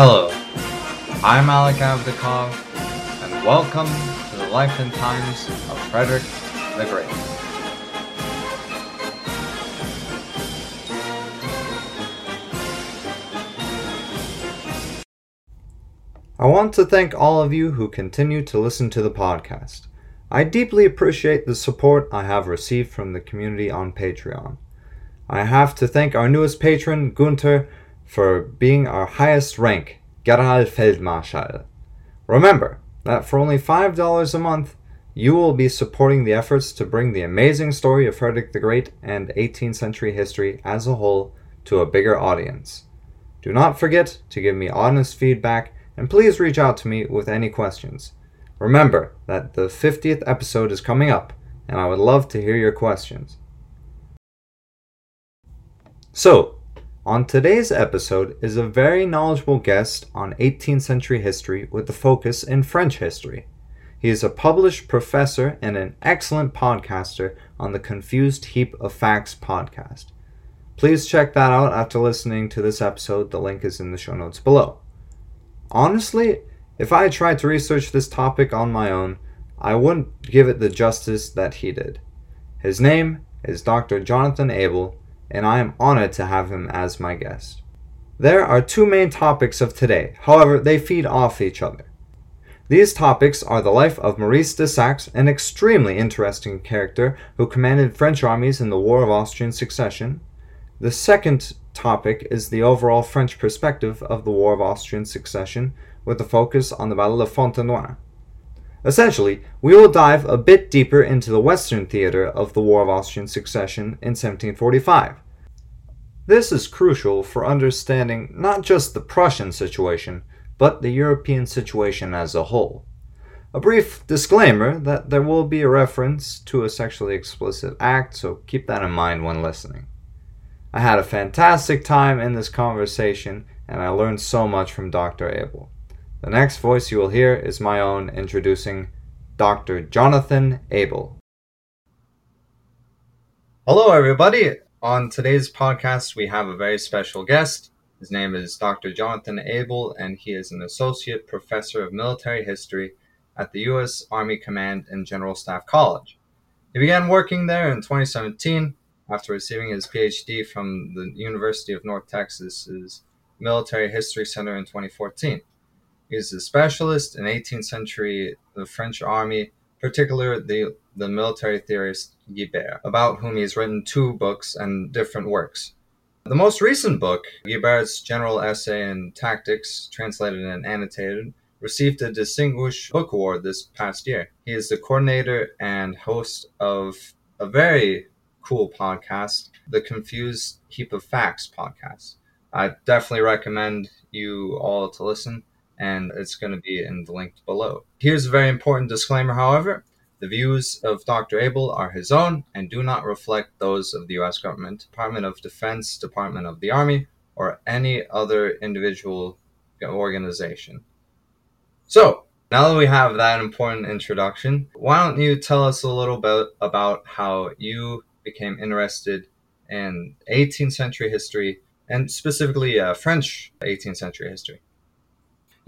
Hello, I'm Alec Avdakov, and welcome to the life and times of Frederick the Great. I want to thank all of you who continue to listen to the podcast. I deeply appreciate the support I have received from the community on Patreon. I have to thank our newest patron, Gunter, for being our highest rank, Generalfeldmarschall. Remember that for only $5 a month, you will be supporting the efforts to bring the amazing story of Frederick the Great and 18th century history as a whole to a bigger audience. Do not forget to give me honest feedback and please reach out to me with any questions. Remember that the 50th episode is coming up, and I would love to hear your questions. So, on today's episode is a very knowledgeable guest on 18th century history with a focus in French history. He is a published professor and an excellent podcaster on the Confused Heap of Facts podcast. Please check that out after listening to this episode. The link is in the show notes below. Honestly, if I tried to research this topic on my own, I wouldn't give it the justice that he did. His name is Dr. Jonathan Abel, and I am honored to have him as my guest. There are two main topics of today, however, they feed off each other. These topics are the life of Maurice de Saxe, an extremely interesting character who commanded French armies in the War of Austrian Succession. The second topic is the overall French perspective of the War of Austrian Succession, with a focus on the Battle of Fontenoy. Essentially, we will dive a bit deeper into the Western theater of the War of Austrian Succession in 1745. This is crucial for understanding not just the Prussian situation, but the European situation as a whole. A brief disclaimer that there will be a reference to a sexually explicit act, so keep that in mind when listening. I had a fantastic time in this conversation, and I learned so much from Dr. Abel. The next voice you will hear is my own introducing Dr. Jonathan Abel. Hello, everybody. On today's podcast, we have a very special guest. His name is Dr. Jonathan Abel, and he is an associate professor of military history at the U.S. Army Command and General Staff College. He began working there in 2017 after receiving his PhD from the University of North Texas's Military History Center in 2014. He a specialist in 18th century the French army, particularly the, the military theorist Guibert, about whom he has written two books and different works. The most recent book, Guibert's General Essay in Tactics, translated and annotated, received a Distinguished Book Award this past year. He is the coordinator and host of a very cool podcast, the Confused Heap of Facts podcast. I definitely recommend you all to listen and it's going to be in the link below. Here's a very important disclaimer, however. The views of Dr. Abel are his own and do not reflect those of the U.S. government, Department of Defense, Department of the Army, or any other individual organization. So, now that we have that important introduction, why don't you tell us a little bit about how you became interested in 18th century history and specifically uh, French 18th century history?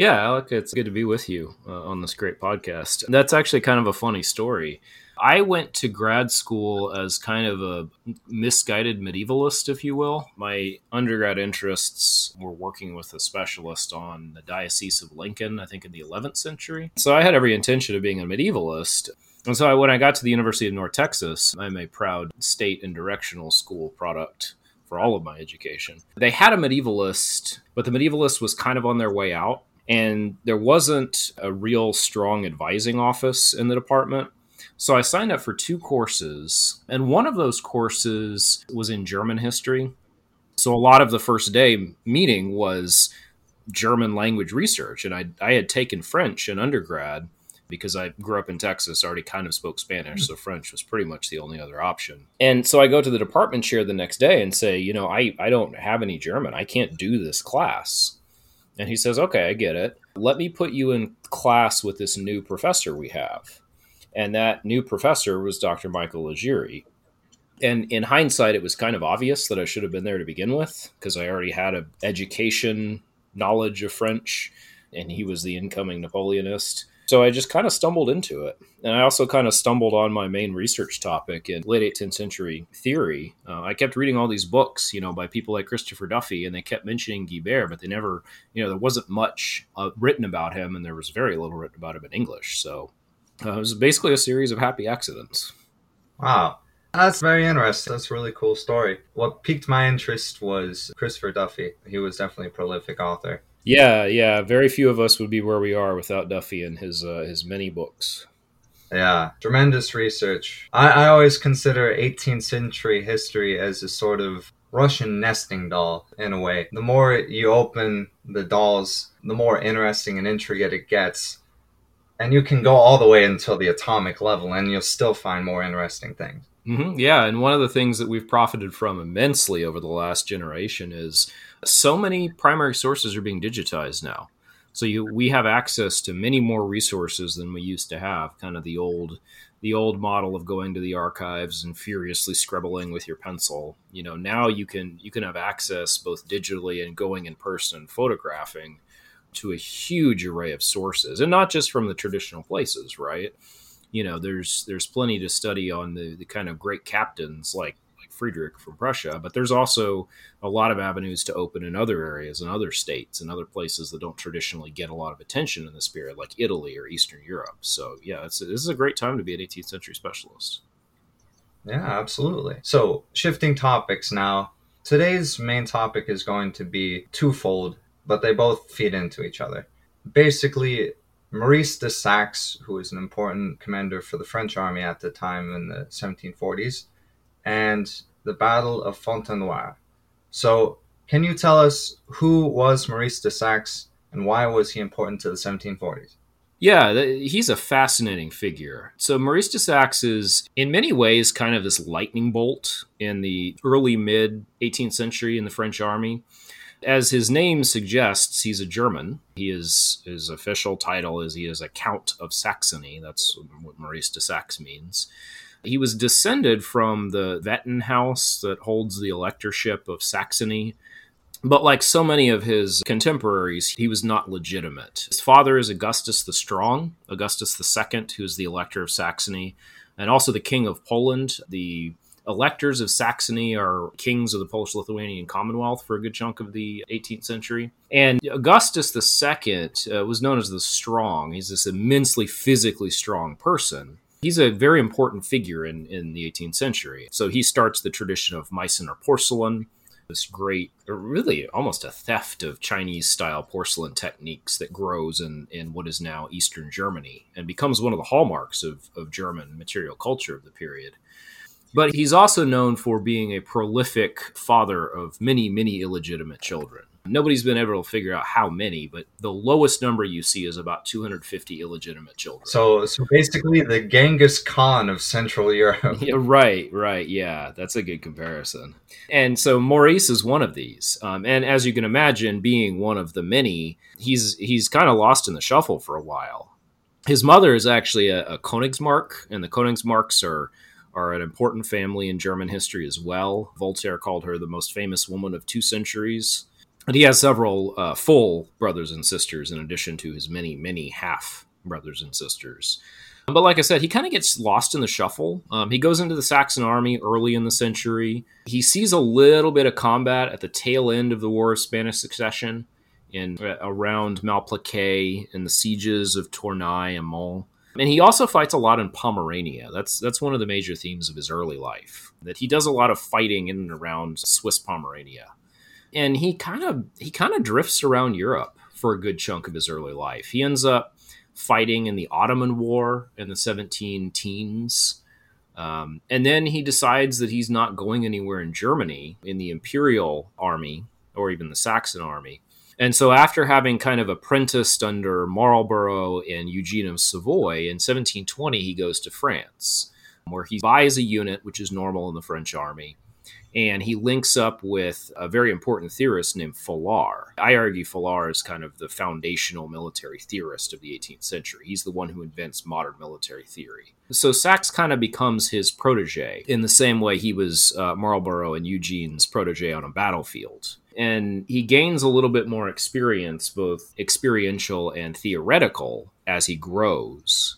Yeah, Alec, it's good to be with you uh, on this great podcast. That's actually kind of a funny story. I went to grad school as kind of a misguided medievalist, if you will. My undergrad interests were working with a specialist on the Diocese of Lincoln, I think in the 11th century. So I had every intention of being a medievalist. And so when I got to the University of North Texas, I'm a proud state and directional school product for all of my education. They had a medievalist, but the medievalist was kind of on their way out and there wasn't a real strong advising office in the department. So I signed up for two courses, and one of those courses was in German history. So a lot of the first day meeting was German language research, and I, I had taken French in undergrad because I grew up in Texas, already kind of spoke Spanish, so French was pretty much the only other option. And so I go to the department chair the next day and say, you know, I, I don't have any German. I can't do this class. And he says, Okay, I get it. Let me put you in class with this new professor we have. And that new professor was Dr. Michael Leggiere. And in hindsight, it was kind of obvious that I should have been there to begin with because I already had an education knowledge of French, and he was the incoming Napoleonist. So I just kind of stumbled into it. And I also kind of stumbled on my main research topic in late 18th century theory. Uh, I kept reading all these books, you know, by people like Christopher Duffy, and they kept mentioning Guibert, but they never, you know, there wasn't much uh, written about him, and there was very little written about him in English. So uh, it was basically a series of happy accidents. Wow. That's very interesting. That's a really cool story. What piqued my interest was Christopher Duffy. He was definitely a prolific author. Yeah, yeah. Very few of us would be where we are without Duffy and his uh, his many books. Yeah, tremendous research. I, I always consider 18th century history as a sort of Russian nesting doll in a way. The more you open the dolls, the more interesting and intricate it gets. And you can go all the way until the atomic level, and you'll still find more interesting things. Mm-hmm. Yeah, and one of the things that we've profited from immensely over the last generation is so many primary sources are being digitized now. So you we have access to many more resources than we used to have. Kind of the old the old model of going to the archives and furiously scribbling with your pencil. You know, now you can you can have access both digitally and going in person photographing to a huge array of sources, and not just from the traditional places, right? You know, there's there's plenty to study on the, the kind of great captains like Friedrich from Prussia, but there's also a lot of avenues to open in other areas and other states and other places that don't traditionally get a lot of attention in this period, like Italy or Eastern Europe. So, yeah, this is a great time to be an 18th century specialist. Yeah, absolutely. So, shifting topics now. Today's main topic is going to be twofold, but they both feed into each other. Basically, Maurice de Saxe, who was an important commander for the French army at the time in the 1740s, and the Battle of Fontenoy. So, can you tell us who was Maurice de Saxe and why was he important to the 1740s? Yeah, he's a fascinating figure. So Maurice de Saxe is, in many ways, kind of this lightning bolt in the early mid 18th century in the French army. As his name suggests, he's a German. He is his official title is he is a Count of Saxony. That's what Maurice de Saxe means. He was descended from the Wettin house that holds the electorship of Saxony. But like so many of his contemporaries, he was not legitimate. His father is Augustus the Strong, Augustus II, who is the elector of Saxony, and also the king of Poland. The electors of Saxony are kings of the Polish Lithuanian Commonwealth for a good chunk of the 18th century. And Augustus II uh, was known as the Strong. He's this immensely physically strong person. He's a very important figure in, in the 18th century. So he starts the tradition of Meissen or porcelain, this great, really almost a theft of Chinese style porcelain techniques that grows in, in what is now Eastern Germany and becomes one of the hallmarks of, of German material culture of the period. But he's also known for being a prolific father of many, many illegitimate children. Nobody's been able to figure out how many, but the lowest number you see is about 250 illegitimate children. So, so basically, the Genghis Khan of Central Europe. yeah, right, right. Yeah, that's a good comparison. And so Maurice is one of these. Um, and as you can imagine, being one of the many, he's he's kind of lost in the shuffle for a while. His mother is actually a, a Königsmark, and the Königsmarks are are an important family in German history as well. Voltaire called her the most famous woman of two centuries. And he has several uh, full brothers and sisters in addition to his many, many half brothers and sisters. But like I said, he kind of gets lost in the shuffle. Um, he goes into the Saxon army early in the century. He sees a little bit of combat at the tail end of the War of Spanish Succession in uh, around Malplaquet and the sieges of Tournai and Mons. And he also fights a lot in Pomerania. That's that's one of the major themes of his early life. That he does a lot of fighting in and around Swedish Pomerania and he kind of he kind of drifts around Europe for a good chunk of his early life. He ends up fighting in the Ottoman War in the 17 teens. Um, and then he decides that he's not going anywhere in Germany in the Imperial Army or even the Saxon Army. And so, after having kind of apprenticed under Marlborough and Eugene of Savoy, in 1720, he goes to France, where he buys a unit, which is normal in the French army, and he links up with a very important theorist named Folard. I argue Folard is kind of the foundational military theorist of the 18th century. He's the one who invents modern military theory. So Saxe kind of becomes his protege in the same way he was uh, Marlborough and Eugene's protege on a battlefield. And he gains a little bit more experience, both experiential and theoretical, as he grows.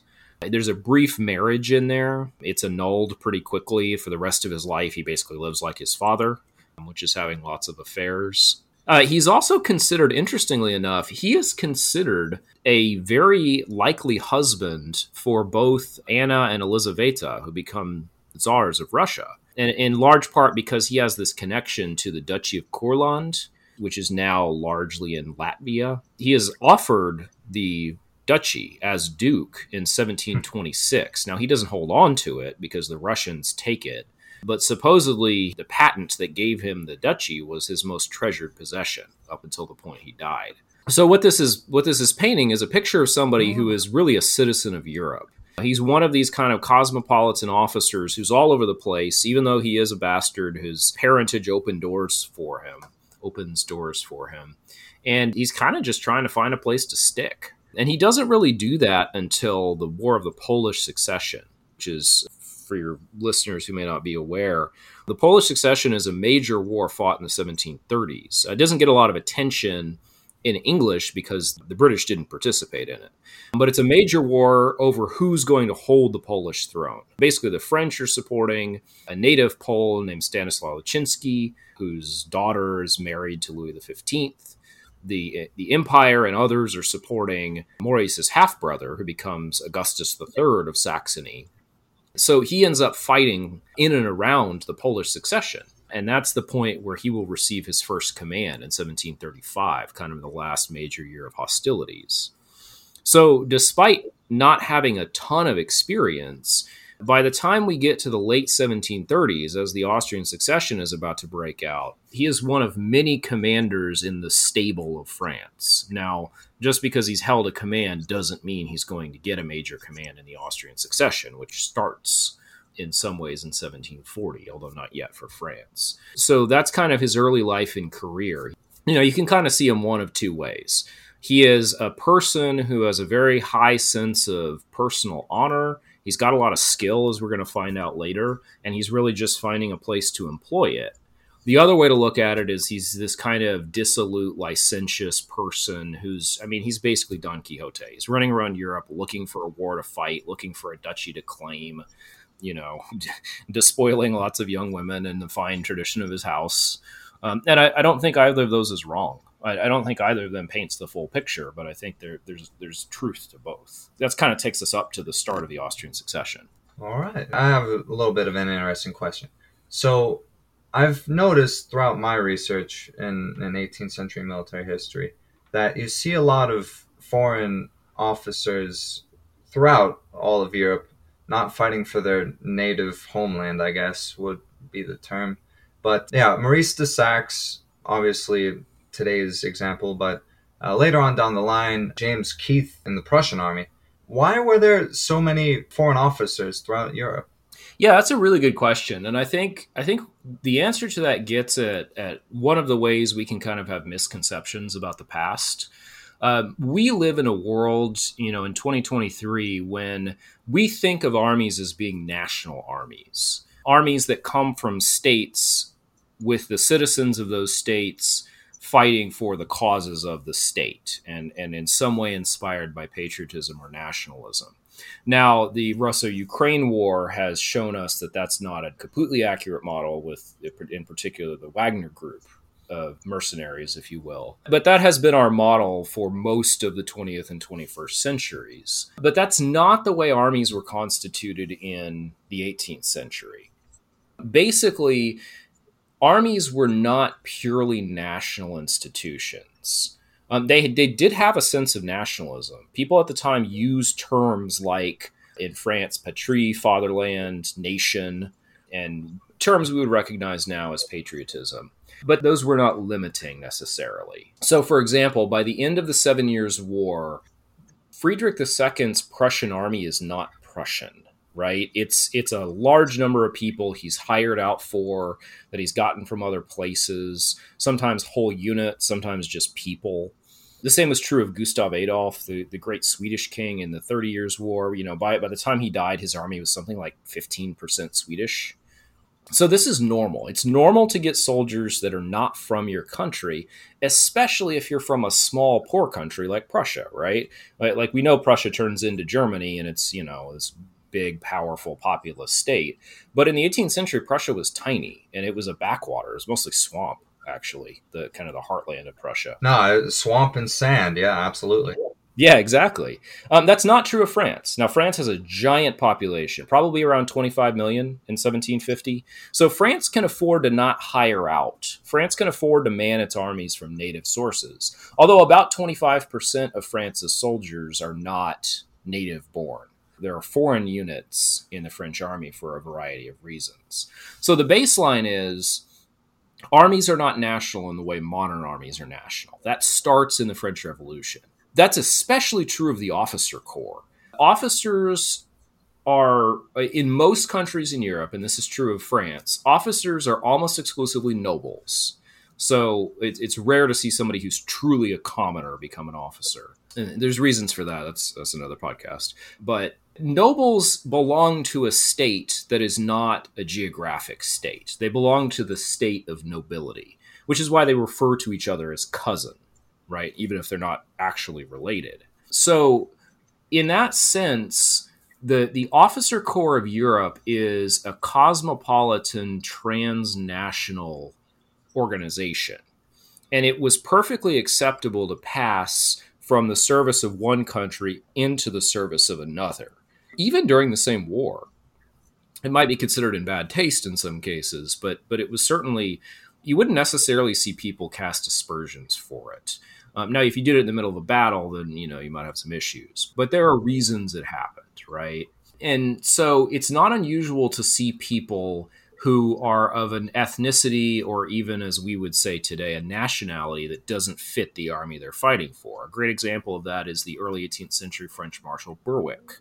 There's a brief marriage in there. It's annulled pretty quickly. For the rest of his life, he basically lives like his father, which is having lots of affairs. Uh, he's also considered, interestingly enough, he is considered a very likely husband for both Anna and Elizaveta, who become czars of Russia. And in large part because he has this connection to the Duchy of Courland, which is now largely in Latvia. He is offered the duchy as duke in 1726. Now, he doesn't hold on to it because the Russians take it, but supposedly the patent that gave him the duchy was his most treasured possession up until the point he died. So what this is what this is painting is a picture of somebody who is really a citizen of Europe. He's one of these kind of cosmopolitan officers who's all over the place, even though he is a bastard whose parentage opened doors for him, opens doors for him. And he's kind of just trying to find a place to stick. And he doesn't really do that until the War of the Polish Succession, which is, for your listeners who may not be aware, the Polish Succession is a major war fought in the 1730s. It doesn't get a lot of attention in English because the British didn't participate in it. But it's a major war over who's going to hold the Polish throne. Basically, the French are supporting a native Pole named Stanislaw Leszczyński, whose daughter is married to Louis XV the the empire and others are supporting Maurice's half brother, who becomes Augustus III of Saxony. So he ends up fighting in and around the Polish succession. And that's the point where he will receive his first command in 1735, kind of the last major year of hostilities. So, despite not having a ton of experience, by the time we get to the late 1730s, as the Austrian succession is about to break out, he is one of many commanders in the stable of France. Now, just because he's held a command doesn't mean he's going to get a major command in the Austrian succession, which starts in some ways in 1740, although not yet for France. So that's kind of his early life and career. You know, you can kind of see him one of two ways. He is a person who has a very high sense of personal honor He's got a lot of skill, as we're going to find out later, and he's really just finding a place to employ it. The other way to look at it is he's this kind of dissolute, licentious person who's, I mean, he's basically Don Quixote. He's running around Europe looking for a war to fight, looking for a duchy to claim, you know, despoiling lots of young women in the fine tradition of his house. Um, and I, I don't think either of those is wrong. I, I, don't think either of them paints the full picture, but I think there, there's there's truth to both. That's kind of takes us up to the start of the Austrian succession. All right, I have a little bit of an interesting question. So, I've noticed throughout my research in, in 18th century military history that you see a lot of foreign officers throughout all of Europe not fighting for their native homeland, I guess would be the term. But yeah, Maurice de Saxe, obviously today's example, but uh, later on down the line, James Keith in the Prussian army. Why were there so many foreign officers throughout Europe? Yeah, that's a really good question, and I think I think the answer to that gets at, at one of the ways we can kind of have misconceptions about the past. Uh, we live in a world, you know, in 2023 when we think of armies as being national armies, armies that come from states with the citizens of those states fighting for the causes of the state and, and in some way inspired by patriotism or nationalism. Now, the Russo Ukraine war has shown us that that's not a completely accurate model, with, in particular, the Wagner group of mercenaries, if you will. But that has been our model for most of the 20th and 21st centuries. But that's not the way armies were constituted in the 18th century. Basically, armies were not purely national institutions. Um, they they did have a sense of nationalism. People at the time used terms like in France, patrie, fatherland, nation, and terms we would recognize now as patriotism. But those were not limiting necessarily. So, for example, by the end of the Seven Years' War, Friedrich II's Prussian army is not Prussian right? It's it's a large number of people he's hired out for that he's gotten from other places, sometimes whole units, sometimes just people. The same was true of Gustav Adolf, the, the great Swedish king in the Thirty Years' War. You know, by by the time he died, his army was something like fifteen percent Swedish. So this is normal. It's normal to get soldiers that are not from your country, especially if you're from a small poor country like Prussia, right? Like we know Prussia turns into Germany and it's, you know, this big, powerful, populous state. But in the 18th century, Prussia was tiny and it was a backwater. It was mostly swamp, actually, the kind of the heartland of Prussia. No, swamp and sand. Yeah, absolutely. Yeah, exactly. Um, that's not true of France. Now, France has a giant population, probably around 25 million in 1750. So, France can afford to not hire out. France can afford to man its armies from native sources. Although, about 25% of France's soldiers are not native born. There are foreign units in the French army for a variety of reasons. So, the baseline is armies are not national in the way modern armies are national. That starts in the French Revolution that's especially true of the officer corps. Officers are, in most countries in Europe, and this is true of France, officers are almost exclusively nobles. So it, it's rare to see somebody who's truly a commoner become an officer. And there's reasons for that. That's that's another podcast. But nobles belong to a state that is not a geographic state. They belong to the state of nobility, which is why they refer to each other as cousin right? Even if they're not actually related. So, in that sense, the, the officer corps of Europe is a cosmopolitan transnational organization. And it was perfectly acceptable to pass from the service of one country into the service of another, even during the same war. It might be considered in bad taste in some cases, but but it was certainly you wouldn't necessarily see people cast aspersions for it. Um, now, if you did it in the middle of a battle, then you know you might have some issues. But there are reasons it happened, right? And so it's not unusual to see people who are of an ethnicity or even as we would say today a nationality that doesn't fit the army they're fighting for a great example of that is the early 18th century french marshal berwick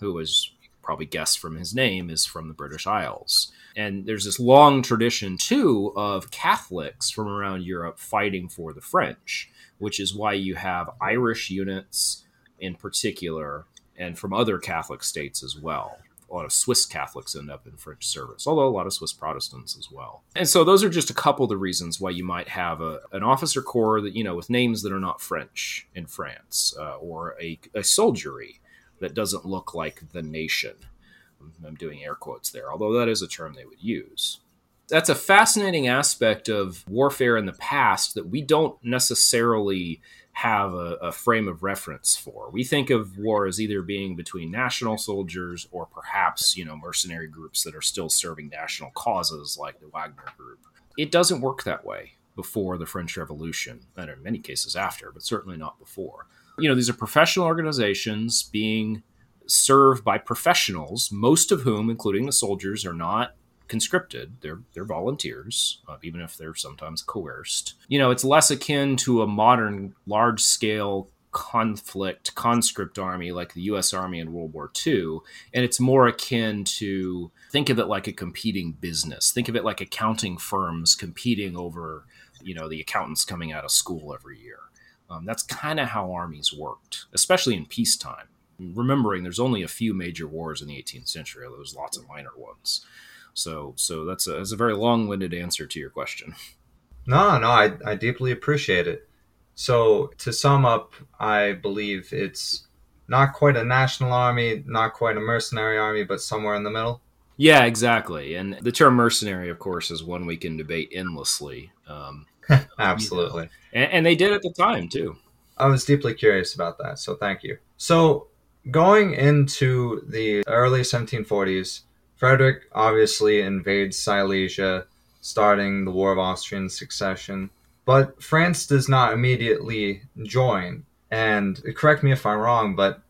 who was probably guessed from his name is from the british isles and there's this long tradition too of catholics from around europe fighting for the french which is why you have Irish units in particular, and from other Catholic states as well. A lot of Swiss Catholics end up in French service, although a lot of Swiss Protestants as well. And so those are just a couple of the reasons why you might have a, an officer corps that, you know, with names that are not French in France, uh, or a, a soldiery that doesn't look like the nation. I'm doing air quotes there, although that is a term they would use that's a fascinating aspect of warfare in the past that we don't necessarily have a, a, frame of reference for. We think of war as either being between national soldiers or perhaps, you know, mercenary groups that are still serving national causes like the Wagner group. It doesn't work that way before the French Revolution, and in many cases after, but certainly not before. You know, these are professional organizations being served by professionals, most of whom, including the soldiers, are not conscripted. They're they're volunteers, uh, even if they're sometimes coerced. You know, it's less akin to a modern large scale conflict conscript army like the U.S. Army in World War II, and it's more akin to think of it like a competing business. Think of it like accounting firms competing over, you know, the accountants coming out of school every year. Um, that's kind of how armies worked, especially in peacetime. Remembering there's only a few major wars in the 18th century, there was lots of minor ones. So so that's a, that's a very long winded answer to your question. No, no, I, I deeply appreciate it. So to sum up, I believe it's not quite a national army, not quite a mercenary army, but somewhere in the middle. Yeah, exactly. And the term mercenary, of course, is one we can debate endlessly. Um, Absolutely. You know, and, and they did at the time, too. I was deeply curious about that, so thank you. So, going into the early 1740s, Frederick obviously invades Silesia, starting the War of Austrian Succession. But France does not immediately join. And correct me if I'm wrong, but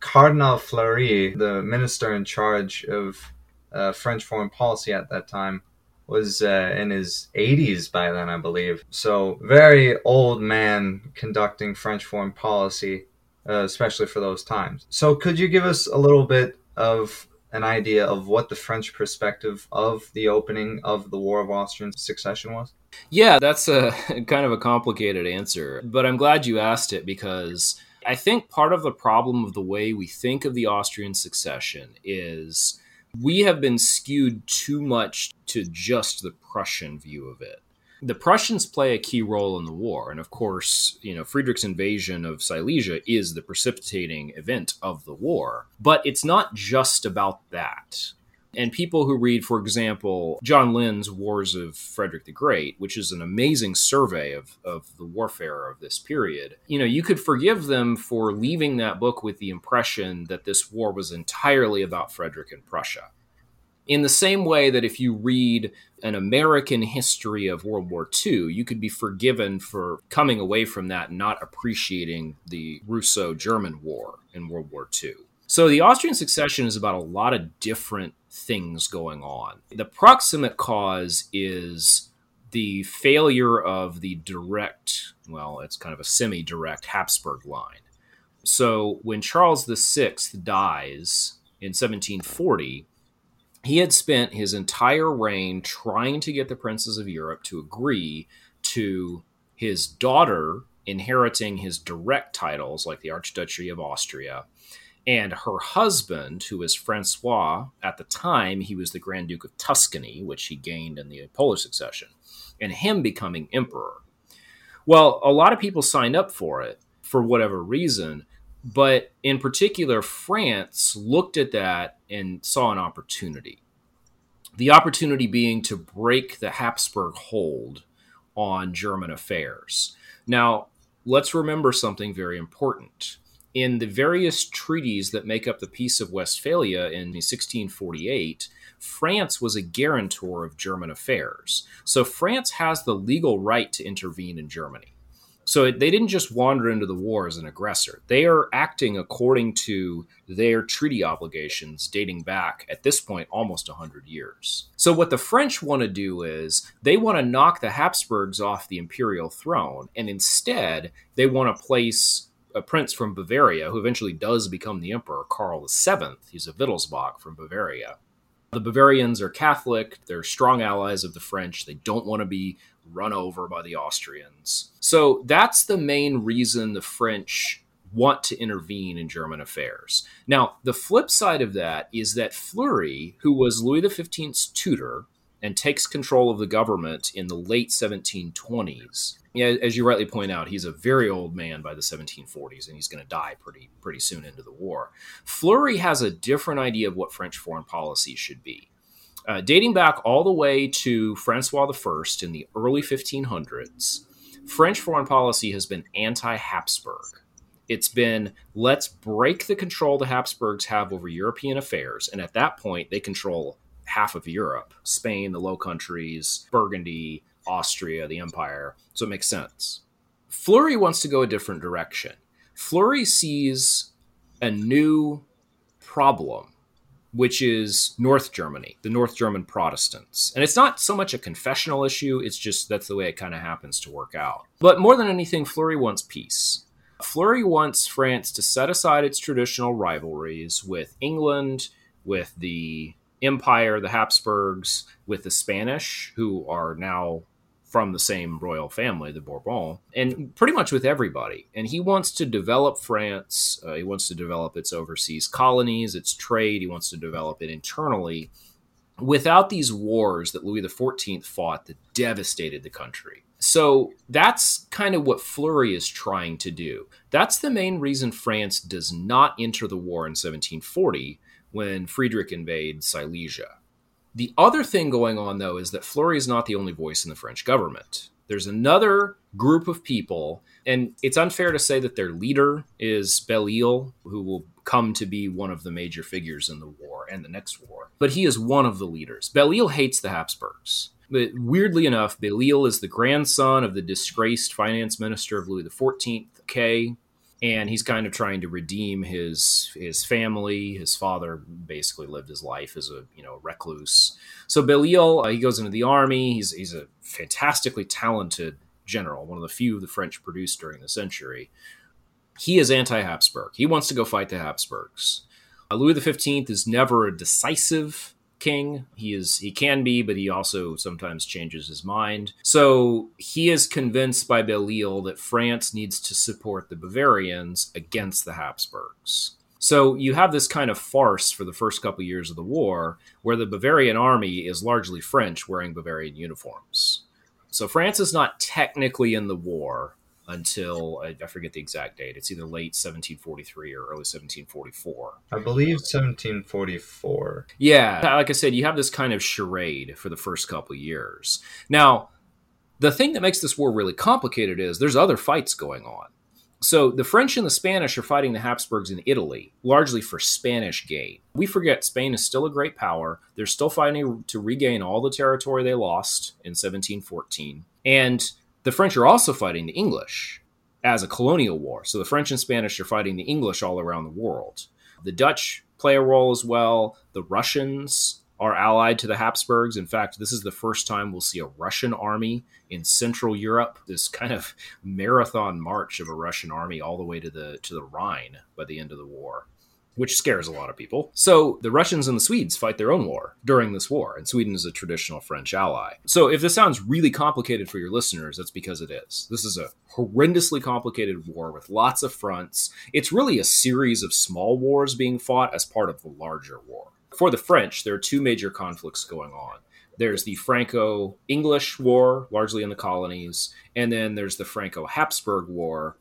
Cardinal Fleury, the minister in charge of uh, French foreign policy at that time, was uh, in his 80s by then, I believe. So, very old man conducting French foreign policy, uh, especially for those times. So, could you give us a little bit of an idea of what the French perspective of the opening of the War of Austrian Succession was? Yeah, that's a kind of a complicated answer, but I'm glad you asked it because I think part of the problem of the way we think of the Austrian succession is we have been skewed too much to just the Prussian view of it. The Prussians play a key role in the war, and of course, you know, Friedrich's invasion of Silesia is the precipitating event of the war. But it's not just about that. And people who read, for example, John Lynn's Wars of Frederick the Great, which is an amazing survey of, of the warfare of this period, you know, you could forgive them for leaving that book with the impression that this war was entirely about Frederick and Prussia. In the same way that if you read an American history of World War II, you could be forgiven for coming away from that and not appreciating the Russo German War in World War II. So the Austrian succession is about a lot of different things going on. The proximate cause is the failure of the direct, well, it's kind of a semi direct Habsburg line. So when Charles VI dies in 1740, he had spent his entire reign trying to get the princes of Europe to agree to his daughter inheriting his direct titles, like the Archduchy of Austria, and her husband, who was Francois, at the time, he was the Grand Duke of Tuscany, which he gained in the Polish succession, and him becoming emperor. Well, a lot of people signed up for it for whatever reason, but in particular, France looked at that and saw an opportunity. The opportunity being to break the Habsburg hold on German affairs. Now, let's remember something very important in the various treaties that make up the Peace of Westphalia in 1648, France was a guarantor of German affairs. So France has the legal right to intervene in Germany. So they didn't just wander into the war as an aggressor. They are acting according to their treaty obligations dating back at this point almost 100 years. So what the French want to do is they want to knock the Habsburgs off the imperial throne and instead they want to place a prince from Bavaria who eventually does become the emperor, Karl VII. He's a Wittelsbach from Bavaria. The Bavarians are Catholic, they're strong allies of the French. They don't want to be run over by the Austrians. So that's the main reason the French want to intervene in German affairs. Now, the flip side of that is that Fleury, who was Louis XV's tutor and takes control of the government in the late 1720s, as you rightly point out, he's a very old man by the 1740s, and he's going to die pretty pretty soon into the war. Fleury has a different idea of what French foreign policy should be. Uh, dating back all the way to Francois I in the early 1500s, French foreign policy has been anti-Habsburg. It's been let's break the control the Habsburgs have over European affairs, and at that point they control half of Europe: Spain, the Low Countries, Burgundy, Austria, the empire, so it makes sense. Fleury wants to go a different direction. Fleury sees a new problem, which is North Germany, the North German Protestants. And it's not so much a confessional issue, it's just that's the way it kind of happens to work out. But more than anything, Fleury wants peace. Fleury wants France to set aside its traditional rivalries with England, with the Empire, the Habsburgs, with the Spanish, who are now from the same royal family, the Bourbon, and pretty much with everybody. And he wants to develop France. Uh, he wants to develop its overseas colonies, its trade. He wants to develop it internally without these wars that Louis XIV fought that devastated the country. So that's kind of what Fleury is trying to do. That's the main reason France does not enter the war in 1740 when Friedrich invades Silesia. The other thing going on, though, is that Fleury is not the only voice in the French government. There's another group of people, and it's unfair to say that their leader is Belle who will come to be one of the major figures in the war and the next war. But he is one of the leaders. Belle hates the Habsburgs. But weirdly enough, Belle is the grandson of the disgraced finance minister of Louis XIV, Fouquet, and he's kind of trying to redeem his his family. His father basically lived his life as a you know recluse. So Belle Isle uh, he goes into the army. He's he's a fantastically talented general, one of the few the French produced during the century. He is anti-Habsburg. He wants to go fight the Habsburgs. Uh, Louis XV is never a decisive king. He is he can be, but he also sometimes changes his mind. So he is convinced by Belle Isle that France needs to support the Bavarians against the Habsburgs. So you have this kind of farce for the first couple years of the war where the Bavarian army is largely French wearing Bavarian uniforms. So France is not technically in the war until I, forget the exact date. It's either late 1743 or early 1744. I believe 1744. Yeah, like I said, you have this kind of charade for the first couple years. Now, the thing that makes this war really complicated is there's other fights going on. So the French and the Spanish are fighting the Habsburgs in Italy, largely for Spanish gain. We forget Spain is still a great power. They're still fighting to regain all the territory they lost in 1714. And the French are also fighting the English as a colonial war. So the French and Spanish are fighting the English all around the world. The Dutch play a role as well. The Russians are allied to the Habsburgs. In fact, this is the first time we'll see a Russian army in Central Europe. This kind of marathon march of a Russian army all the way to the to the Rhine by the end of the war, which scares a lot of people. So the Russians and the Swedes fight their own war during this war, and Sweden is a traditional French ally. So if this sounds really complicated for your listeners, that's because it is. This is a horrendously complicated war with lots of fronts. It's really a series of small wars being fought as part of the larger war for the French, there are two major conflicts going on. There's the Franco English War, largely in the colonies, and then there's the Franco Habsburg War,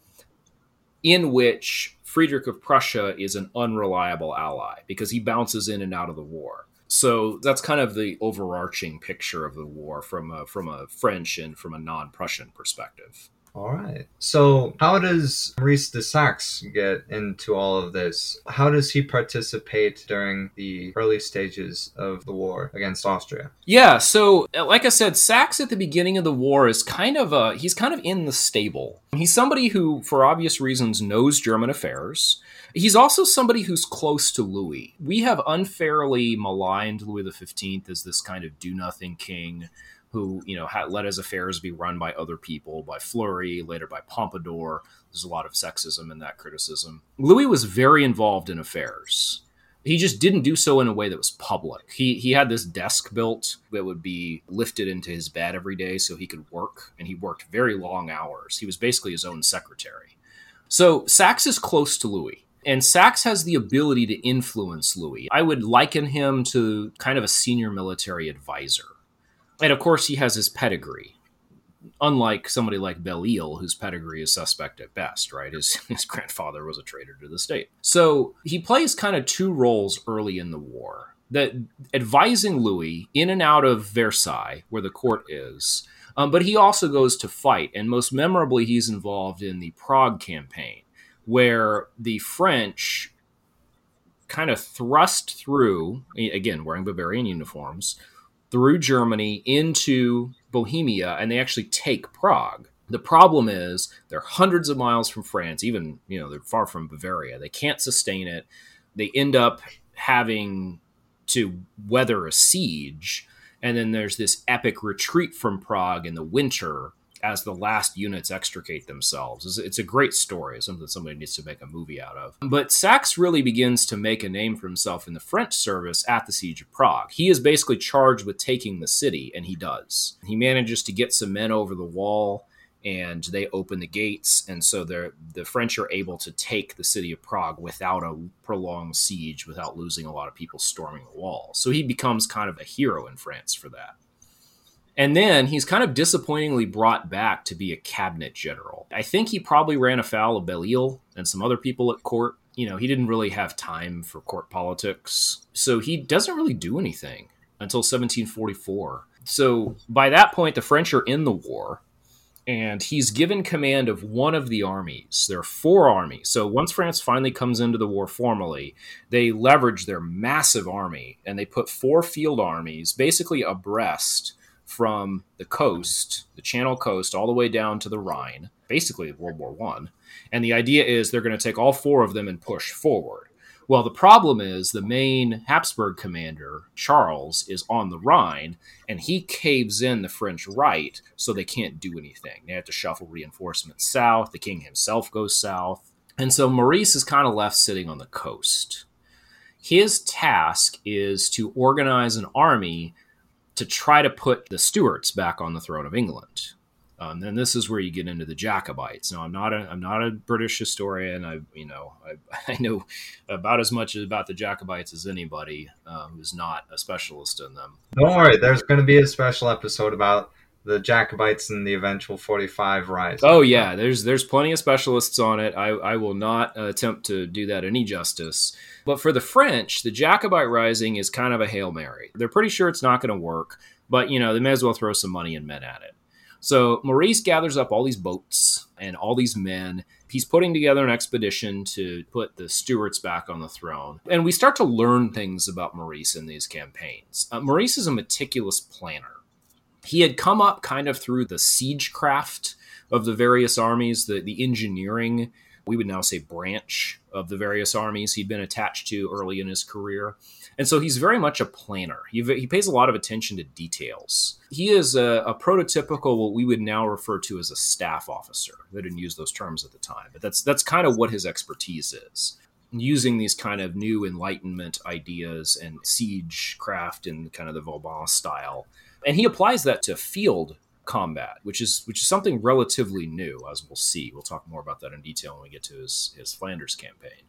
in which Friedrich of Prussia is an unreliable ally because he bounces in and out of the war. So that's kind of the overarching picture of the war from a, from a French and from a non Prussian perspective. All right. So, how does Maurice de Saxe get into all of this? How does he participate during the early stages of the war against Austria? Yeah. So, uh, like I said, Saxe at the beginning of the war is kind of a he's kind of in the stable. He's somebody who, for obvious reasons, knows German affairs. He's also somebody who's close to Louis. We have unfairly maligned Louis XV as this kind of do nothing king who you know had, let his affairs be run by other people, by Fleury, later by Pompadour. There's a lot of sexism in that criticism. Louis was very involved in affairs. He just didn't do so in a way that was public. He he had this desk built that would be lifted into his bed every day so he could work, and he worked very long hours. He was basically his own secretary. So Saxe is close to Louis. And Saxe has the ability to influence Louis. I would liken him to kind of a senior military advisor and of course, he has his pedigree. Unlike somebody like Belle Isle, whose pedigree is suspect at best, right? His, his grandfather was a traitor to the state. So he plays kind of two roles early in the war that advising Louis in and out of Versailles, where the court is, um, but he also goes to fight. And most memorably, he's involved in the Prague campaign, where the French kind of thrust through, again, wearing Bavarian uniforms, through Germany into Bohemia, and they actually take Prague. The problem is they're hundreds of miles from France, even you know they're far from Bavaria. They can't sustain it. They end up having to weather a siege, and then there's this epic retreat from Prague in the winter as the last units extricate themselves. It's, a great story, it's something somebody needs to make a movie out of. But Saxe really begins to make a name for himself in the French service at the Siege of Prague. He is basically charged with taking the city, and he does. He manages to get some men over the wall and they open the gates and so the french are able to take the city of prague without a prolonged siege without losing a lot of people storming the wall so he becomes kind of a hero in france for that and then he's kind of disappointingly brought back to be a cabinet general. I think he probably ran afoul of Belle Isle and some other people at court. You know, he didn't really have time for court politics. So he doesn't really do anything until 1744. So by that point, the French are in the war and he's given command of one of the armies. There are four armies. So once France finally comes into the war formally, they leverage their massive army and they put four field armies basically abreast from the coast, the Channel coast, all the way down to the Rhine, basically World War One. And the idea is they're going to take all four of them and push forward. Well, the problem is the main Habsburg commander, Charles, is on the Rhine and he caves in the French right, so they can't do anything. They have to shuffle reinforcements south. The king himself goes south. And so Maurice is kind of left sitting on the coast. His task is to organize an army to try to put the Stuarts back on the throne of England. Um, and this is where you get into the Jacobites. Now, I'm not a I'm not a British historian. I you know I, I know about as much about the Jacobites as anybody uh, who's not a specialist in them. Don't worry, there's going to be a special episode about the Jacobites and the eventual 45 rise. Oh yeah, there's there's plenty of specialists on it. I, I will not attempt to do that any justice. But for the French, the Jacobite rising is kind of a hail mary. They're pretty sure it's not going to work, but you know they may as well throw some money and men at it. So Maurice gathers up all these boats and all these men. He's putting together an expedition to put the Stuarts back on the throne. And we start to learn things about Maurice in these campaigns. Uh, Maurice is a meticulous planner he had come up kind of through the siege craft of the various armies, the, the engineering, we would now say branch of the various armies he'd been attached to early in his career. And so he's very much a planner. He, he pays a lot of attention to details. He is a, a, prototypical, what we would now refer to as a staff officer. They didn't use those terms at the time, but that's that's kind of what his expertise is. Using these kind of new Enlightenment ideas and siege craft in kind of the Vauban style and he applies that to field combat, which is which is something relatively new, as we'll see. We'll talk more about that in detail when we get to his his Flanders campaign.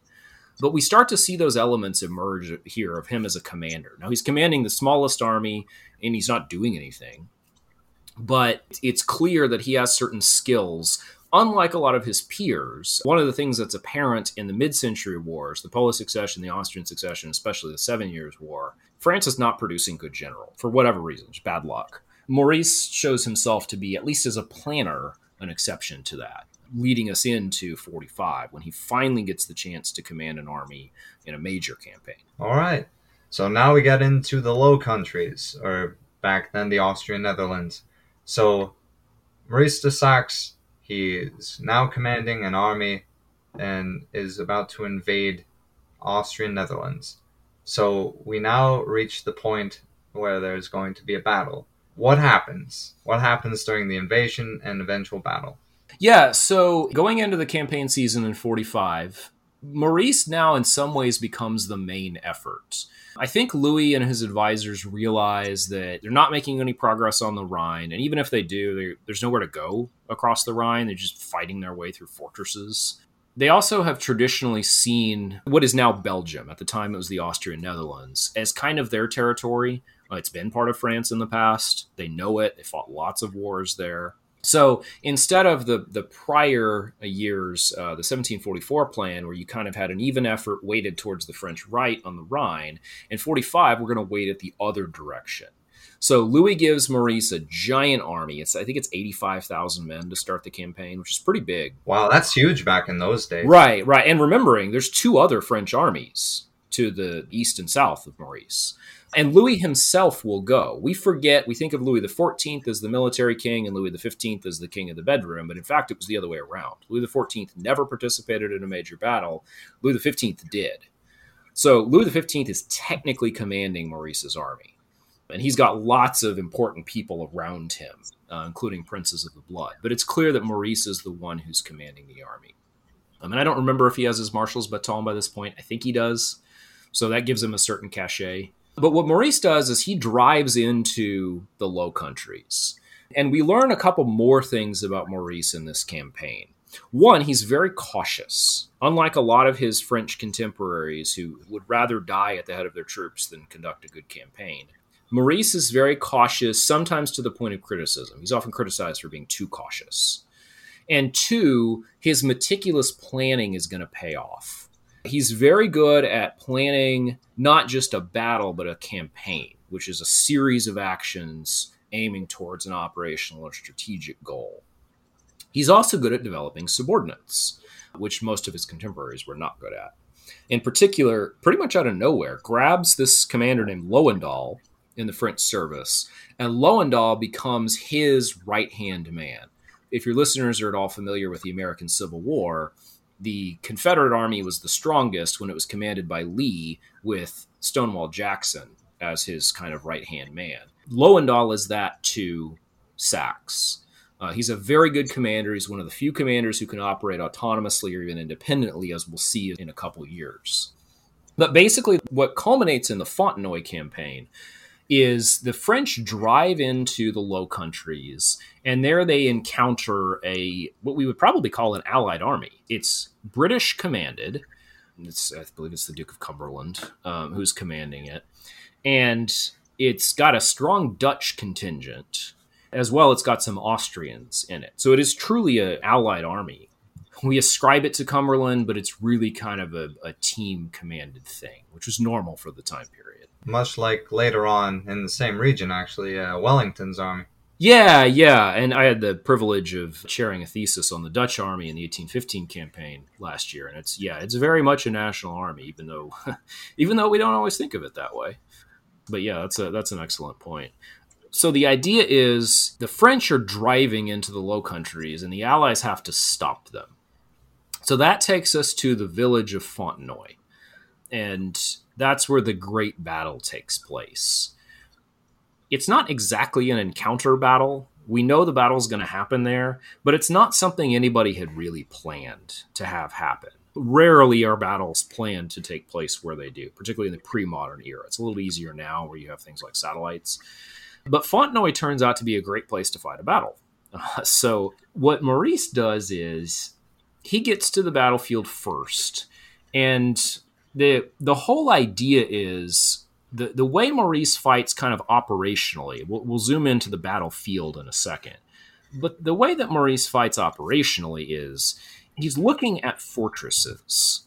But we start to see those elements emerge here of him as a commander. Now he's commanding the smallest army, and he's not doing anything. But it's clear that he has certain skills unlike a lot of his peers, one of the things that's apparent in the mid century wars, the Polish succession, the Austrian succession, especially the Seven Years' War, France is not producing good general for whatever reasons, bad luck. Maurice shows himself to be, at least as a planner, an exception to that, leading us into 45 when he finally gets the chance to command an army in a major campaign. All right. So now we get into the Low Countries, or back then the Austrian Netherlands. So Maurice de Saxe, he is now commanding an army and is about to invade Austrian Netherlands. So we now reach the point where there's going to be a battle. What happens? What happens during the invasion and eventual battle? Yeah, so going into the campaign season in 45, Maurice now in some ways becomes the main effort. I think Louis and his advisors realize that they're not making any progress on the Rhine, and even if they do, there's nowhere to go across the Rhine. They're just fighting their way through fortresses. They also have traditionally seen what is now Belgium, at the time it was the Austrian Netherlands, as kind of their territory. Uh, it's been part of France in the past. They know it. They fought lots of wars there. So instead of the the prior years, uh, the 1744 plan, where you kind of had an even effort weighted towards the French right on the Rhine, in 45 we're going to weight it the other direction. So Louis gives Maurice a giant army. It's I think it's eighty five thousand men to start the campaign, which is pretty big. Wow, that's huge back in those days. Right, right. And remembering, there's two other French armies to the east and south of Maurice. And Louis himself will go. We forget, we think of Louis XIV as the military king and Louis XV as the king of the bedroom, but in fact, it was the other way around. Louis XIV never participated in a major battle, Louis XV did. So Louis XV is technically commanding Maurice's army and he's got lots of important people around him, uh, including princes of the blood. But it's clear that Maurice is the one who's commanding the army. I mean, I don't remember if he has his marshal's baton by this point. I think he does. So that gives him a certain cachet. But what Maurice does is he drives into the Low Countries. And we learn a couple more things about Maurice in this campaign. One, he's very cautious, unlike a lot of his French contemporaries who would rather die at the head of their troops than conduct a good campaign. Maurice is very cautious, sometimes to the point of criticism. He's often criticized for being too cautious. And two, his meticulous planning is going to pay off. He's very good at planning not just a battle, but a campaign, which is a series of actions aiming towards an operational or strategic goal. He's also good at developing subordinates, which most of his contemporaries were not good at. In particular, pretty much out of nowhere, grabs this commander named Lowendahl, in the French service, and Lowendahl becomes his right hand man. If your listeners are at all familiar with the American Civil War, the Confederate Army was the strongest when it was commanded by Lee, with Stonewall Jackson as his kind of right hand man. Lowendahl is that to Saxe. Uh, he's a very good commander. He's one of the few commanders who can operate autonomously or even independently, as we'll see in a couple years. But basically, what culminates in the Fontenoy campaign is the French drive into the Low Countries, and there they encounter a what we would probably call an Allied army. It's British commanded. It's, I believe it's the Duke of Cumberland um, who's commanding it, and it's got a strong Dutch contingent as well. It's got some Austrians in it, so it is truly an Allied army. We ascribe it to Cumberland, but it's really kind of a, a team commanded thing, which was normal for the time period much like later on in the same region, actually, uh, Wellington's army. Yeah, yeah, and I had the privilege of chairing a thesis on the Dutch army in the 1815 campaign last year, and it's yeah, it's very much a national army, even though even though we don't always think of it that way. But yeah, that's a that's an excellent point. So the idea is the French are driving into the Low Countries, and the Allies have to stop them. So that takes us to the village of Fontenoy, and that's where the great battle takes place. It's not exactly an encounter battle. We know the battle's going to happen there, but it's not something anybody had really planned to have happen. Rarely are battles planned to take place where they do, particularly in the pre modern era. It's a little easier now where you have things like satellites. But Fontenoy turns out to be a great place to fight a battle. Uh, so, what Maurice does is he gets to the battlefield first, and the the whole idea is the the way Maurice fights kind of operationally. We'll, we'll zoom into the battlefield in a second, but the way that Maurice fights operationally is he's looking at fortresses.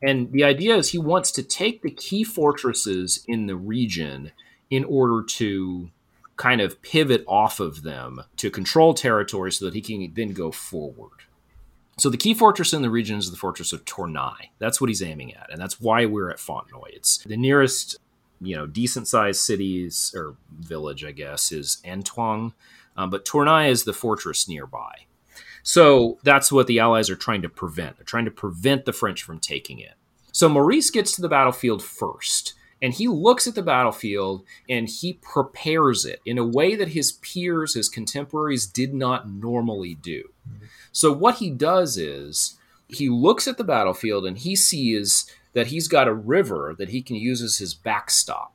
And the idea is he wants to take the key fortresses in the region in order to kind of pivot off of them to control territory so that he can then go forward. So the key fortress in the region is the fortress of Tournai. That's what he's aiming at, and that's why we're at Fontenoy. It's the nearest, you know, decent sized cities or village, I guess, is Antoing, um, but Tournai is the fortress nearby. So that's what the Allies are trying to prevent. They're trying to prevent the French from taking it. So Maurice gets to the battlefield first, and he looks at the battlefield and he prepares it in a way that his peers, his contemporaries, did not normally do. Mm-hmm. So what he does is he looks at the battlefield and he sees that he's got a river that he can use as his backstop.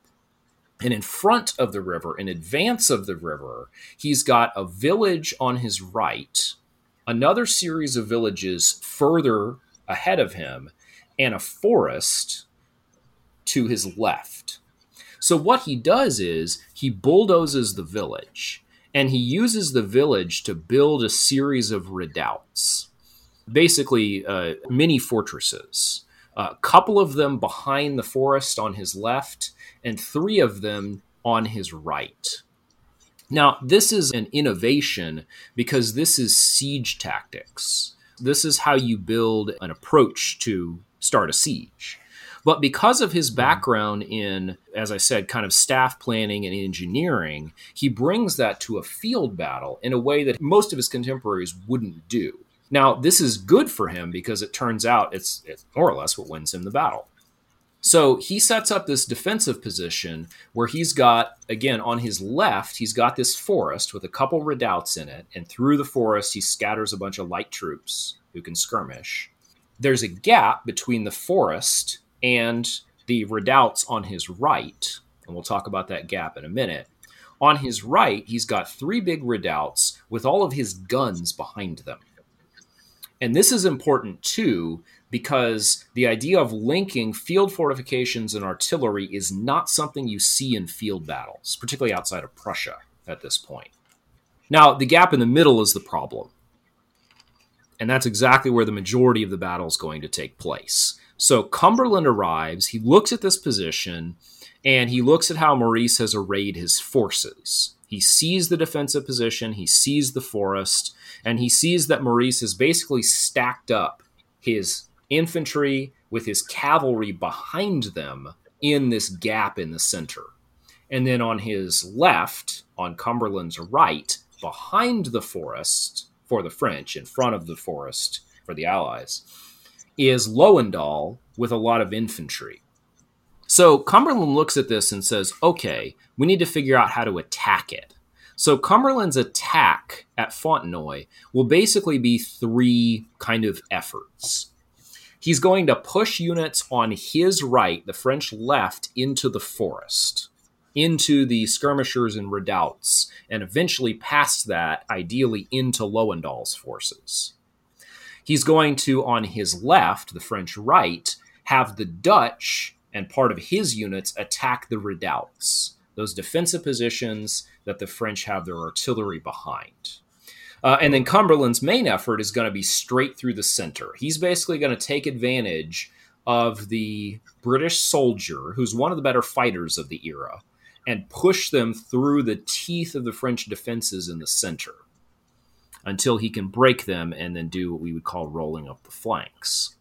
And in front of the river, in advance of the river, he's got a village on his right, another series of villages further ahead of him, and a forest to his left. So what he does is he bulldozes the village and he uses the village to build a series of redoubts, basically uh, mini fortresses. A couple of them behind the forest on his left, and three of them on his right. Now, this is an innovation because this is siege tactics. This is how you build an approach to start a siege. But because of his background in, as I said, kind of staff planning and engineering, he brings that to a field battle in a way that most of his contemporaries wouldn't do. Now, this is good for him because it turns out it's, it's more or less what wins him the battle. So he sets up this defensive position where he's got, again, on his left, he's got this forest with a couple redoubts in it. And through the forest, he scatters a bunch of light troops who can skirmish. There's a gap between the forest and the redoubts on his right, and we'll talk about that gap in a minute. On his right, he's got three big redoubts with all of his guns behind them. And this is important too because the idea of linking field fortifications and artillery is not something you see in field battles, particularly outside of Prussia at this point. Now, the gap in the middle is the problem. And that's exactly where the majority of the battle is going to take place. So Cumberland arrives, he looks at this position, and he looks at how Maurice has arrayed his forces. He sees the defensive position, he sees the forest, and he sees that Maurice has basically stacked up his infantry with his cavalry behind them in this gap in the center. And then on his left, on Cumberland's right, behind the forest for the French, in front of the forest for the Allies, is Lowendahl with a lot of infantry. So Cumberland looks at this and says, okay, we need to figure out how to attack it. So Cumberland's attack at Fontenoy will basically be three kind of efforts. He's going to push units on his right, the French left, into the forest. into the skirmishers and redoubts, and eventually past that, ideally into Lowendahl's forces. He's going to, on his left, the French right, have the Dutch and part of his units attack the redoubts, those defensive positions that the French have their artillery behind. Uh, and then Cumberland's main effort is going to be straight through the center. He's basically going to take advantage of the British soldier, who's one of the better fighters of the era, and push them through the teeth of the French defenses in the center until he can break them and then do what we would call rolling up the flanks.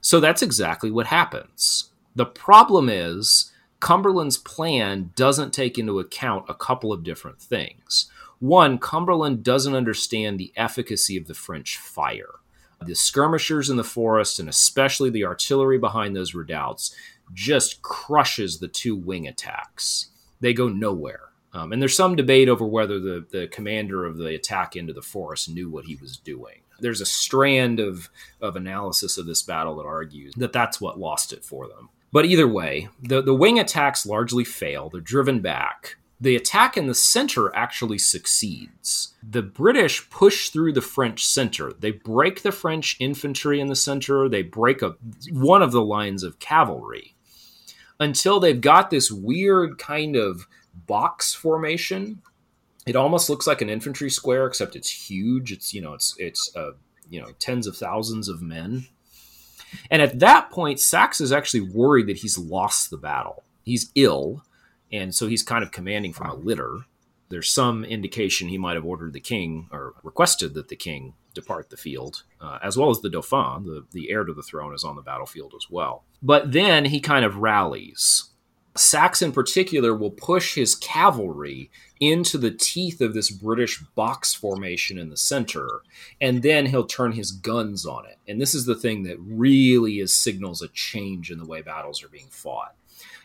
So that's exactly what happens. The problem is Cumberland's plan doesn't take into account a couple of different things. One, Cumberland doesn't understand the efficacy of the French fire. The skirmishers in the forest, and especially the artillery behind those redoubts, just crushes the two wing attacks. They go nowhere. Um, and there's some debate over whether the, the commander of the attack into the forest knew what he was doing. There's a strand of, of analysis of this battle that argues that that's what lost it for them. But either way, the, the wing attacks largely fail. They're driven back. The attack in the center actually succeeds. The British push through the French center. They break the French infantry in the center. They break a, one of the lines of cavalry until they've got this weird kind of box formation. It almost looks like an infantry square, except it's huge. It's you know it's it's uh, you know tens of thousands of men. And at that point, Saxe is actually worried that he's lost the battle. He's ill and so he's kind of commanding from a litter. There's some indication he might have ordered the king or requested that the king depart the field, uh, as well as the Dauphin, the, the heir to the throne, is on the battlefield as well. But then he kind of rallies. Saxe, in particular, will push his cavalry into the teeth of this British box formation in the center, and then he'll turn his guns on it. And this is the thing that really is signals a change in the way battles are being fought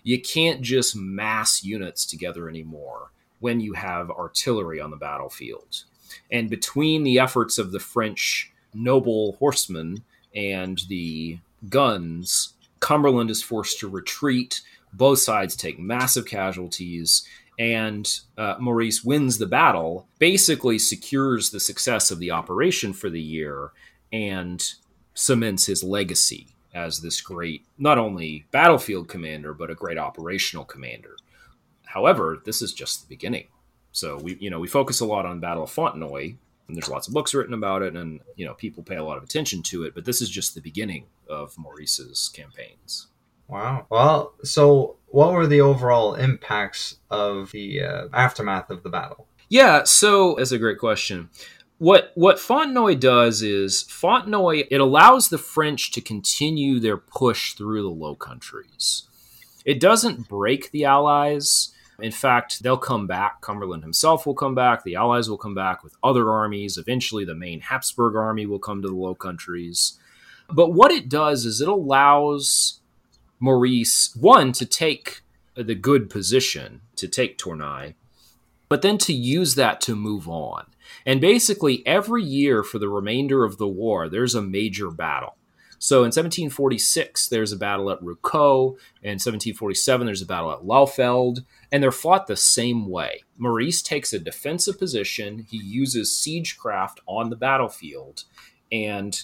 you can't just mass units together anymore when you have artillery on the battlefield. And between the efforts of the French noble horsemen and the guns, Cumberland is forced to retreat. Both sides take massive casualties, and uh, Maurice wins the battle, basically secures the success of the operation for the year, and cements his legacy as this great, not only battlefield commander, but a great operational commander. However, this is just the beginning. So we, you know, we focus a lot on Battle of Fontenoy, and there's lots of books written about it, and you know, people pay a lot of attention to it. But this is just the beginning of Maurice's campaigns. Wow. Well, so what were the overall impacts of the uh, aftermath of the battle? Yeah, so that's a great question what what Fontenoy does is Fontenoy it allows the French to continue their push through the Low Countries. It doesn't break the Allies. In fact, they'll come back. Cumberland himself will come back. The Allies will come back with other armies. Eventually, the main Habsburg army will come to the Low Countries. But what it does is it allows Maurice, one, to take the good position, to take Tournai, but then to use that to move on. And basically, every year for the remainder of the war, there's a major battle. So in 1746, there's a battle at Rocroi. In 1747, there's a battle at Laufeld, and they're fought the same way. Maurice takes a defensive position, he uses siegecraft on the battlefield, and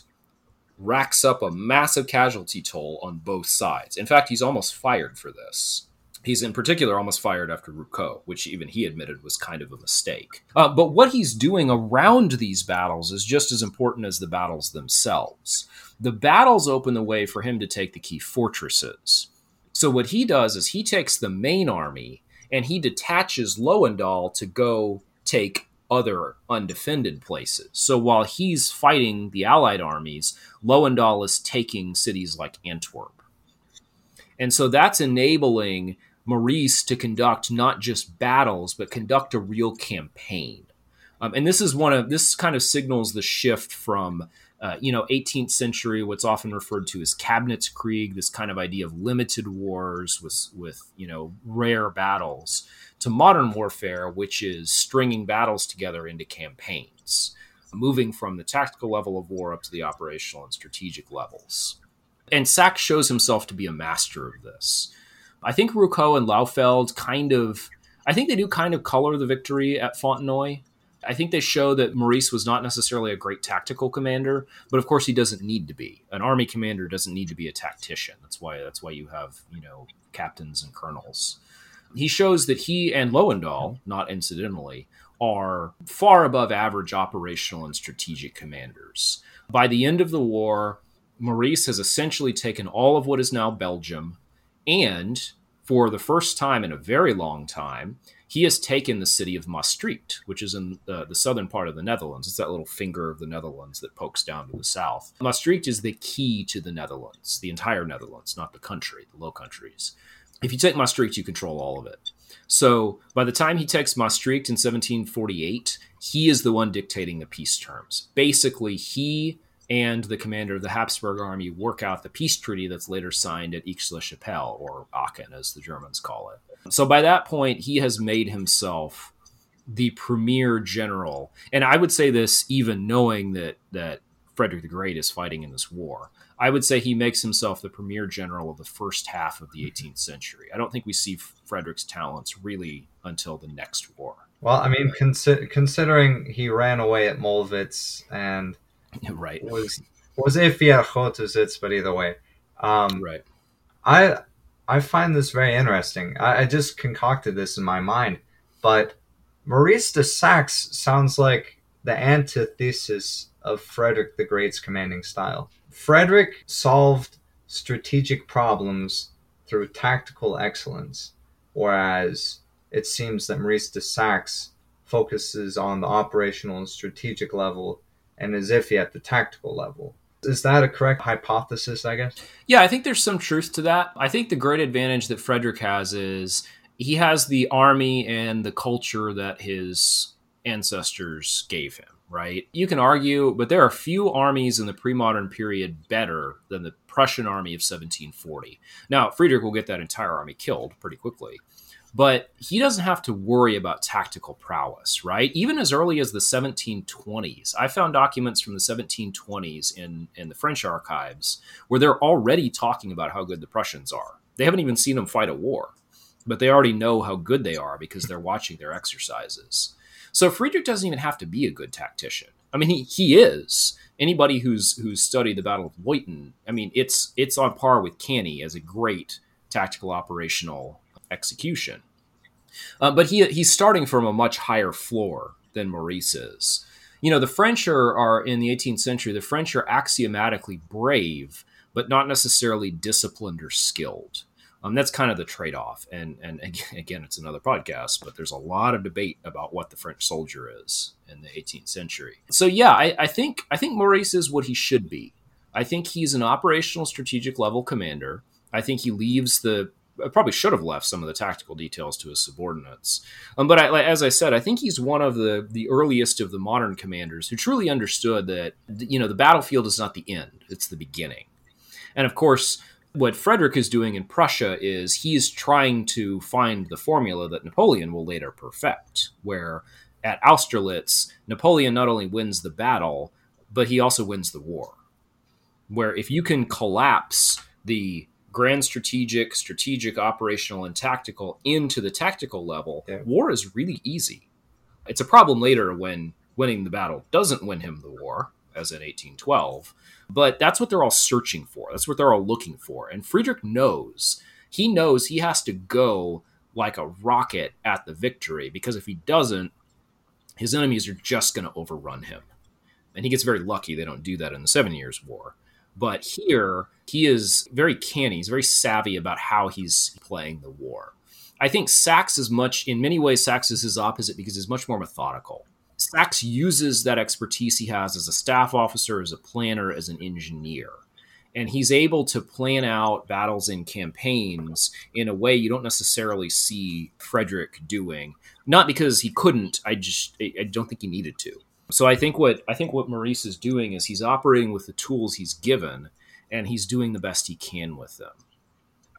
racks up a massive casualty toll on both sides. In fact, he's almost fired for this. He's in particular almost fired after Rocroi, which even he admitted was kind of a mistake. Uh, but what he's doing around these battles is just as important as the battles themselves. The battles open the way for him to take the key fortresses. So what he does is he takes the main army and he detaches Lowendahl to go take other undefended places. So while he's fighting the Allied armies, Lowendahl is taking cities like Antwerp. And so that's enabling Maurice to conduct not just battles, but conduct a real campaign. Um, and this is one of this kind of signals the shift from uh, you know 18th century what's often referred to as Kabinettskrieg, this kind of idea of limited wars with with you know rare battles, to modern warfare, which is stringing battles together into campaigns, moving from the tactical level of war up to the operational and strategic levels. And Saxe shows himself to be a master of this. I think Rocoux and Laufeld kind of, I think they do kind of color the victory at Fontenoy. I think they show that Maurice was not necessarily a great tactical commander, but of course he doesn't need to be. An army commander doesn't need to be a tactician. That's why that's why you have you know captains and colonels. He shows that he and Lowendahl, not incidentally, are far above average operational and strategic commanders. By the end of the war, Maurice has essentially taken all of what is now Belgium, and for the first time in a very long time, he has taken the city of Maastricht, which is in the, the, southern part of the Netherlands. It's that little finger of the Netherlands that pokes down to the south. Maastricht is the key to the Netherlands, the entire Netherlands, not the country, the Low Countries. If you take Maastricht, you control all of it. So by the time he takes Maastricht in 1748, he is the one dictating the peace terms. Basically, he and the commander of the Habsburg army work out the peace treaty that's later signed at Aix-la-Chapelle, or Aachen, as the Germans call it. So by that point, he has made himself the premier general. And I would say this even knowing that that Frederick the Great is fighting in this war. I would say he makes himself the premier general of the first half of the 18th century. I don't think we see Frederick's talents really until the next war. Well, I mean, consi- considering he ran away at Mollwitz and right was was iffy at but either way, um, right. I I find this very interesting. I, I just concocted this in my mind, but Maurice de Saxe sounds like the antithesis of Frederick the Great's commanding style. Frederick solved strategic problems through tactical excellence, whereas it seems that Maurice de Saxe focuses on the operational and strategic level and is iffy at the tactical level. Is that a correct hypothesis, I guess? Yeah, I think there's some truth to that. I think the great advantage that Frederick has is he has the army and the culture that his ancestors gave him right? You can argue, but there are few armies in the pre modern period better than the Prussian army of 1740. Now, Friedrich will get that entire army killed pretty quickly, but he doesn't have to worry about tactical prowess, right? Even as early as the 1720s, I found documents from the 1720s in, in the French archives where they're already talking about how good the Prussians are. They haven't even seen them fight a war, but they already know how good they are because they're watching their exercises. So Friedrich doesn't even have to be a good tactician. I mean, he, he is. Anybody who's who's studied the Battle of Leuthen, I mean, it's it's on par with Cannae as a great tactical operational execution. Uh, but he he's starting from a much higher floor than Maurice is. You know, the French are, are in the 18th century. The French are axiomatically brave, but not necessarily disciplined or skilled. Um, that's kind of the trade off. And, and again, it's another podcast, but there's a lot of debate about what the French soldier is in the 18th century. So yeah, I, I think I think Maurice is what he should be. I think he's an operational strategic level commander. I think he leaves the probably should have left some of the tactical details to his subordinates. Um, but I, as I said, I think he's one of the the earliest of the modern commanders who truly understood that you know the battlefield is not the end; it's the beginning. And of course, what Frederick is doing in Prussia is he's trying to find the formula that Napoleon will later perfect, where at Austerlitz, Napoleon not only wins the battle, but he also wins the war. Where if you can collapse the grand strategic, strategic, operational, and tactical into the tactical level, yeah. war is really easy. It's a problem later when winning the battle doesn't win him the war, as in 1812 but that's what they're all searching for. That's what they're all looking for. And Friedrich knows. He knows he has to go like a rocket at the victory because if he doesn't, his enemies are just going to overrun him. And he gets very lucky they don't do that in the Seven Years' War. But here, he is very canny. He's very savvy about how he's playing the war. I think Saxe is much, in many ways, Saxe is his opposite because he's much more methodical. Saxe uses that expertise he has as a staff officer, as a planner, as an engineer. And he's able to plan out battles and campaigns in a way you don't necessarily see Frederick doing. Not because he couldn't, I just I don't think he needed to. So I think what I think what Maurice is doing is he's operating with the tools he's given and he's doing the best he can with them.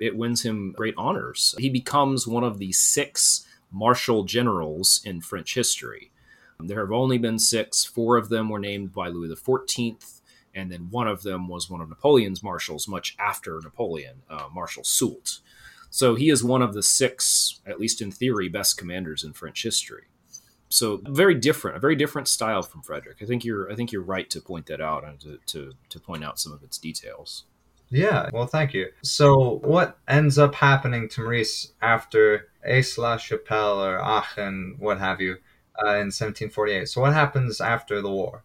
It wins him great honors. He becomes one of the six marshal generals in French history. There have only been six. Four of them were named by Louis XIV, and then one of them was one of Napoleon's marshals much after Napoleon, uh, Marshal Soult. So he is one of the six, at least in theory, best commanders in French history. So very different, a very different style from Frederick. I think you're I think you're right to point that out and to, to, to point out some of its details. Yeah, well, thank you. So, what ends up happening to Maurice after Aix-la-Chapelle or Aachen, what have you, uh, in 1748? So, what happens after the war?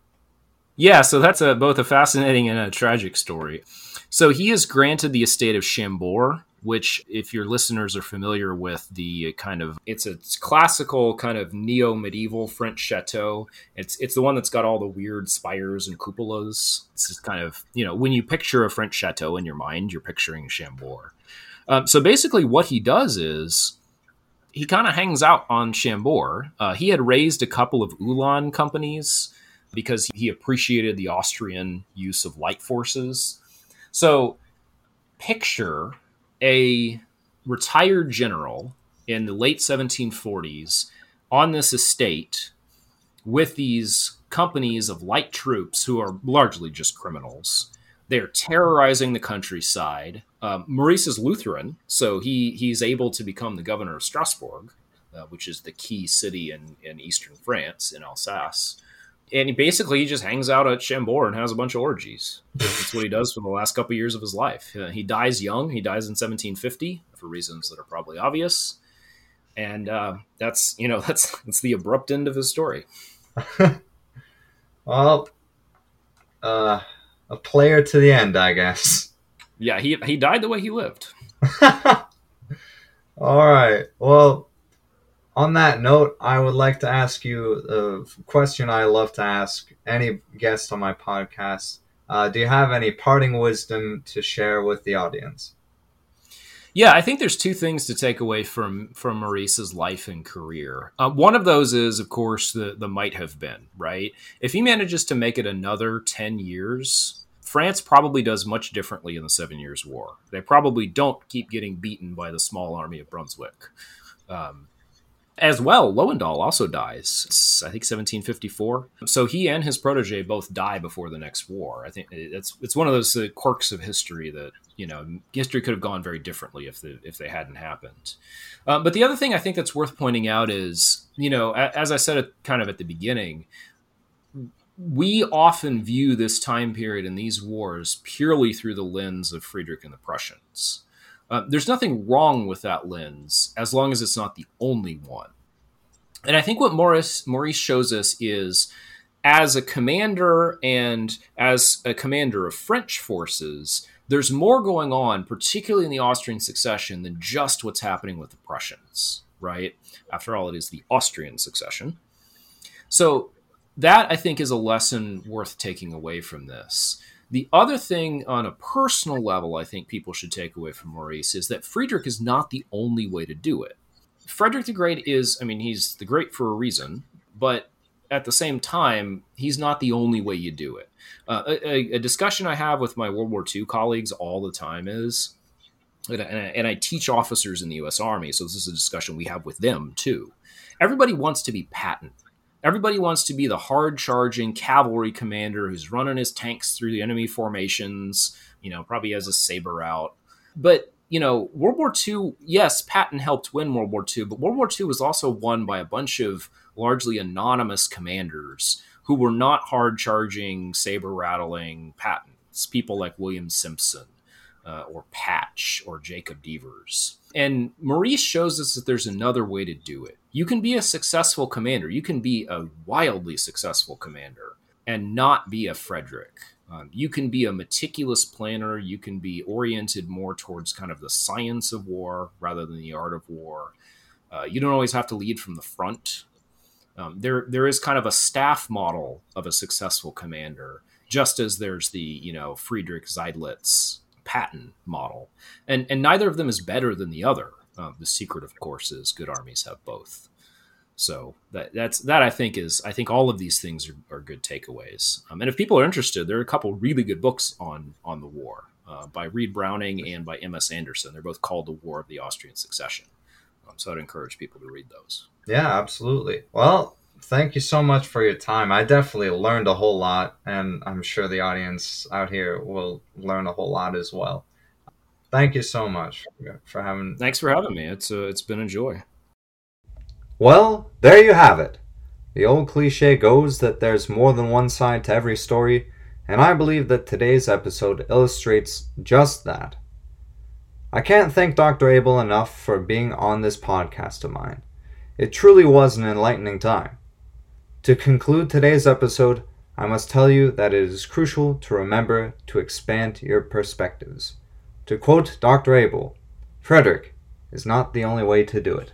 Yeah, so that's a, both a fascinating and a tragic story. So, he is granted the estate of Chambord, which, if your listeners are familiar with the kind of, it's a classical kind of neo medieval French chateau. It's it's the one that's got all the weird spires and cupolas. It's just kind of, you know, when you picture a French chateau in your mind, you're picturing Chambord. Um, so basically, what he does is he kind of hangs out on Chambord. Uh, he had raised a couple of Ulan companies because he appreciated the Austrian use of light forces. So picture a retired general in the late 1740s on this estate with these companies of light troops who are largely just criminals. They're terrorizing the countryside. Um, Maurice is Lutheran, so he he's able to become the governor of Strasbourg, uh, which is the key city in, in eastern France, in Alsace and he basically he just hangs out at Chambord and has a bunch of orgies. That's what he does for the last couple of years of his life. Uh, he dies young. He dies in 1750 for reasons that are probably obvious, and uh, that's you know that's that's the abrupt end of his story. well, uh, a player to the end, I guess. Yeah, he he died the way he lived. All right. Well, on that note, I would like to ask you a question I love to ask any guest on my podcast. Uh, do you have any parting wisdom to share with the audience? Yeah, I think there's two things to take away from from Maurice's life and career. Uh, one of those is, of course, the the might have been right. If he manages to make it another ten years, France probably does much differently in the Seven Years' War. They probably don't keep getting beaten by the small army of Brunswick. Um, as well, Lowendahl also dies. It's, I think 1754. So he and his protege both die before the next war. I think it's it's one of those uh, quirks of history that you know history could have gone very differently if the if they hadn't happened. Um, but the other thing I think that's worth pointing out is you know as I said kind of at the beginning, we often view this time period and these wars purely through the lens of Friedrich and the Prussians. Uh, there's nothing wrong with that lens as long as it's not the only one. And I think what Maurice Maurice shows us is as a commander and as a commander of French forces, there's more going on, particularly in the Austrian succession, than just what's happening with the Prussians, right? After all, it is the Austrian succession. So that I think is a lesson worth taking away from this. The other thing on a personal level, I think people should take away from Maurice is that Friedrich is not the only way to do it. Frederick the Great is, I mean, he's the great for a reason, but at the same time, he's not the only way you do it. Uh, a, a, discussion I have with my World War II colleagues all the time is, and I, and I teach officers in the U.S. Army, so this is a discussion we have with them too. Everybody wants to be Patton. Everybody wants to be the hard charging cavalry commander who's running his tanks through the enemy formations, you know, probably has a saber out. But, you know, World War II, yes, Patton helped win World War II, but World War II was also won by a bunch of largely anonymous commanders who were not hard charging, saber rattling Pattons, people like William Simpson uh, or Patch or Jacob Devers. And Maurice shows us that there's another way to do it. You can be a successful commander. You can be a wildly successful commander and not be a Frederick. Um, you can be a meticulous planner. You can be oriented more towards kind of the science of war rather than the art of war. Uh, you don't always have to lead from the front. Um, there, there is kind of a staff model of a successful commander, just as there's the you know Friedrich Seydlitz Patton model, and and neither of them is better than the other. Uh, the secret, of course, is good armies have both. So that that's that I think is I think all of these things are, are good takeaways. Um, and if people are interested, there are a couple really good books on on the war uh, by Reed Browning and by M.S. Anderson. They're both called The War of the Austrian Succession. Um, so I'd encourage people to read those. Yeah, absolutely. Well, thank you so much for your time. I definitely learned a whole lot, and I'm sure the audience out here will learn a whole lot as well. Thank you so much for having. Thanks for having me. It's uh, it's been a joy. Well, there you have it. The old cliche goes that there's more than one side to every story, and I believe that today's episode illustrates just that. I can't thank Dr. Abel enough for being on this podcast of mine. It truly was an enlightening time. To conclude today's episode, I must tell you that it is crucial to remember to expand your perspectives. To quote Dr. Abel, Frederick is not the only way to do it.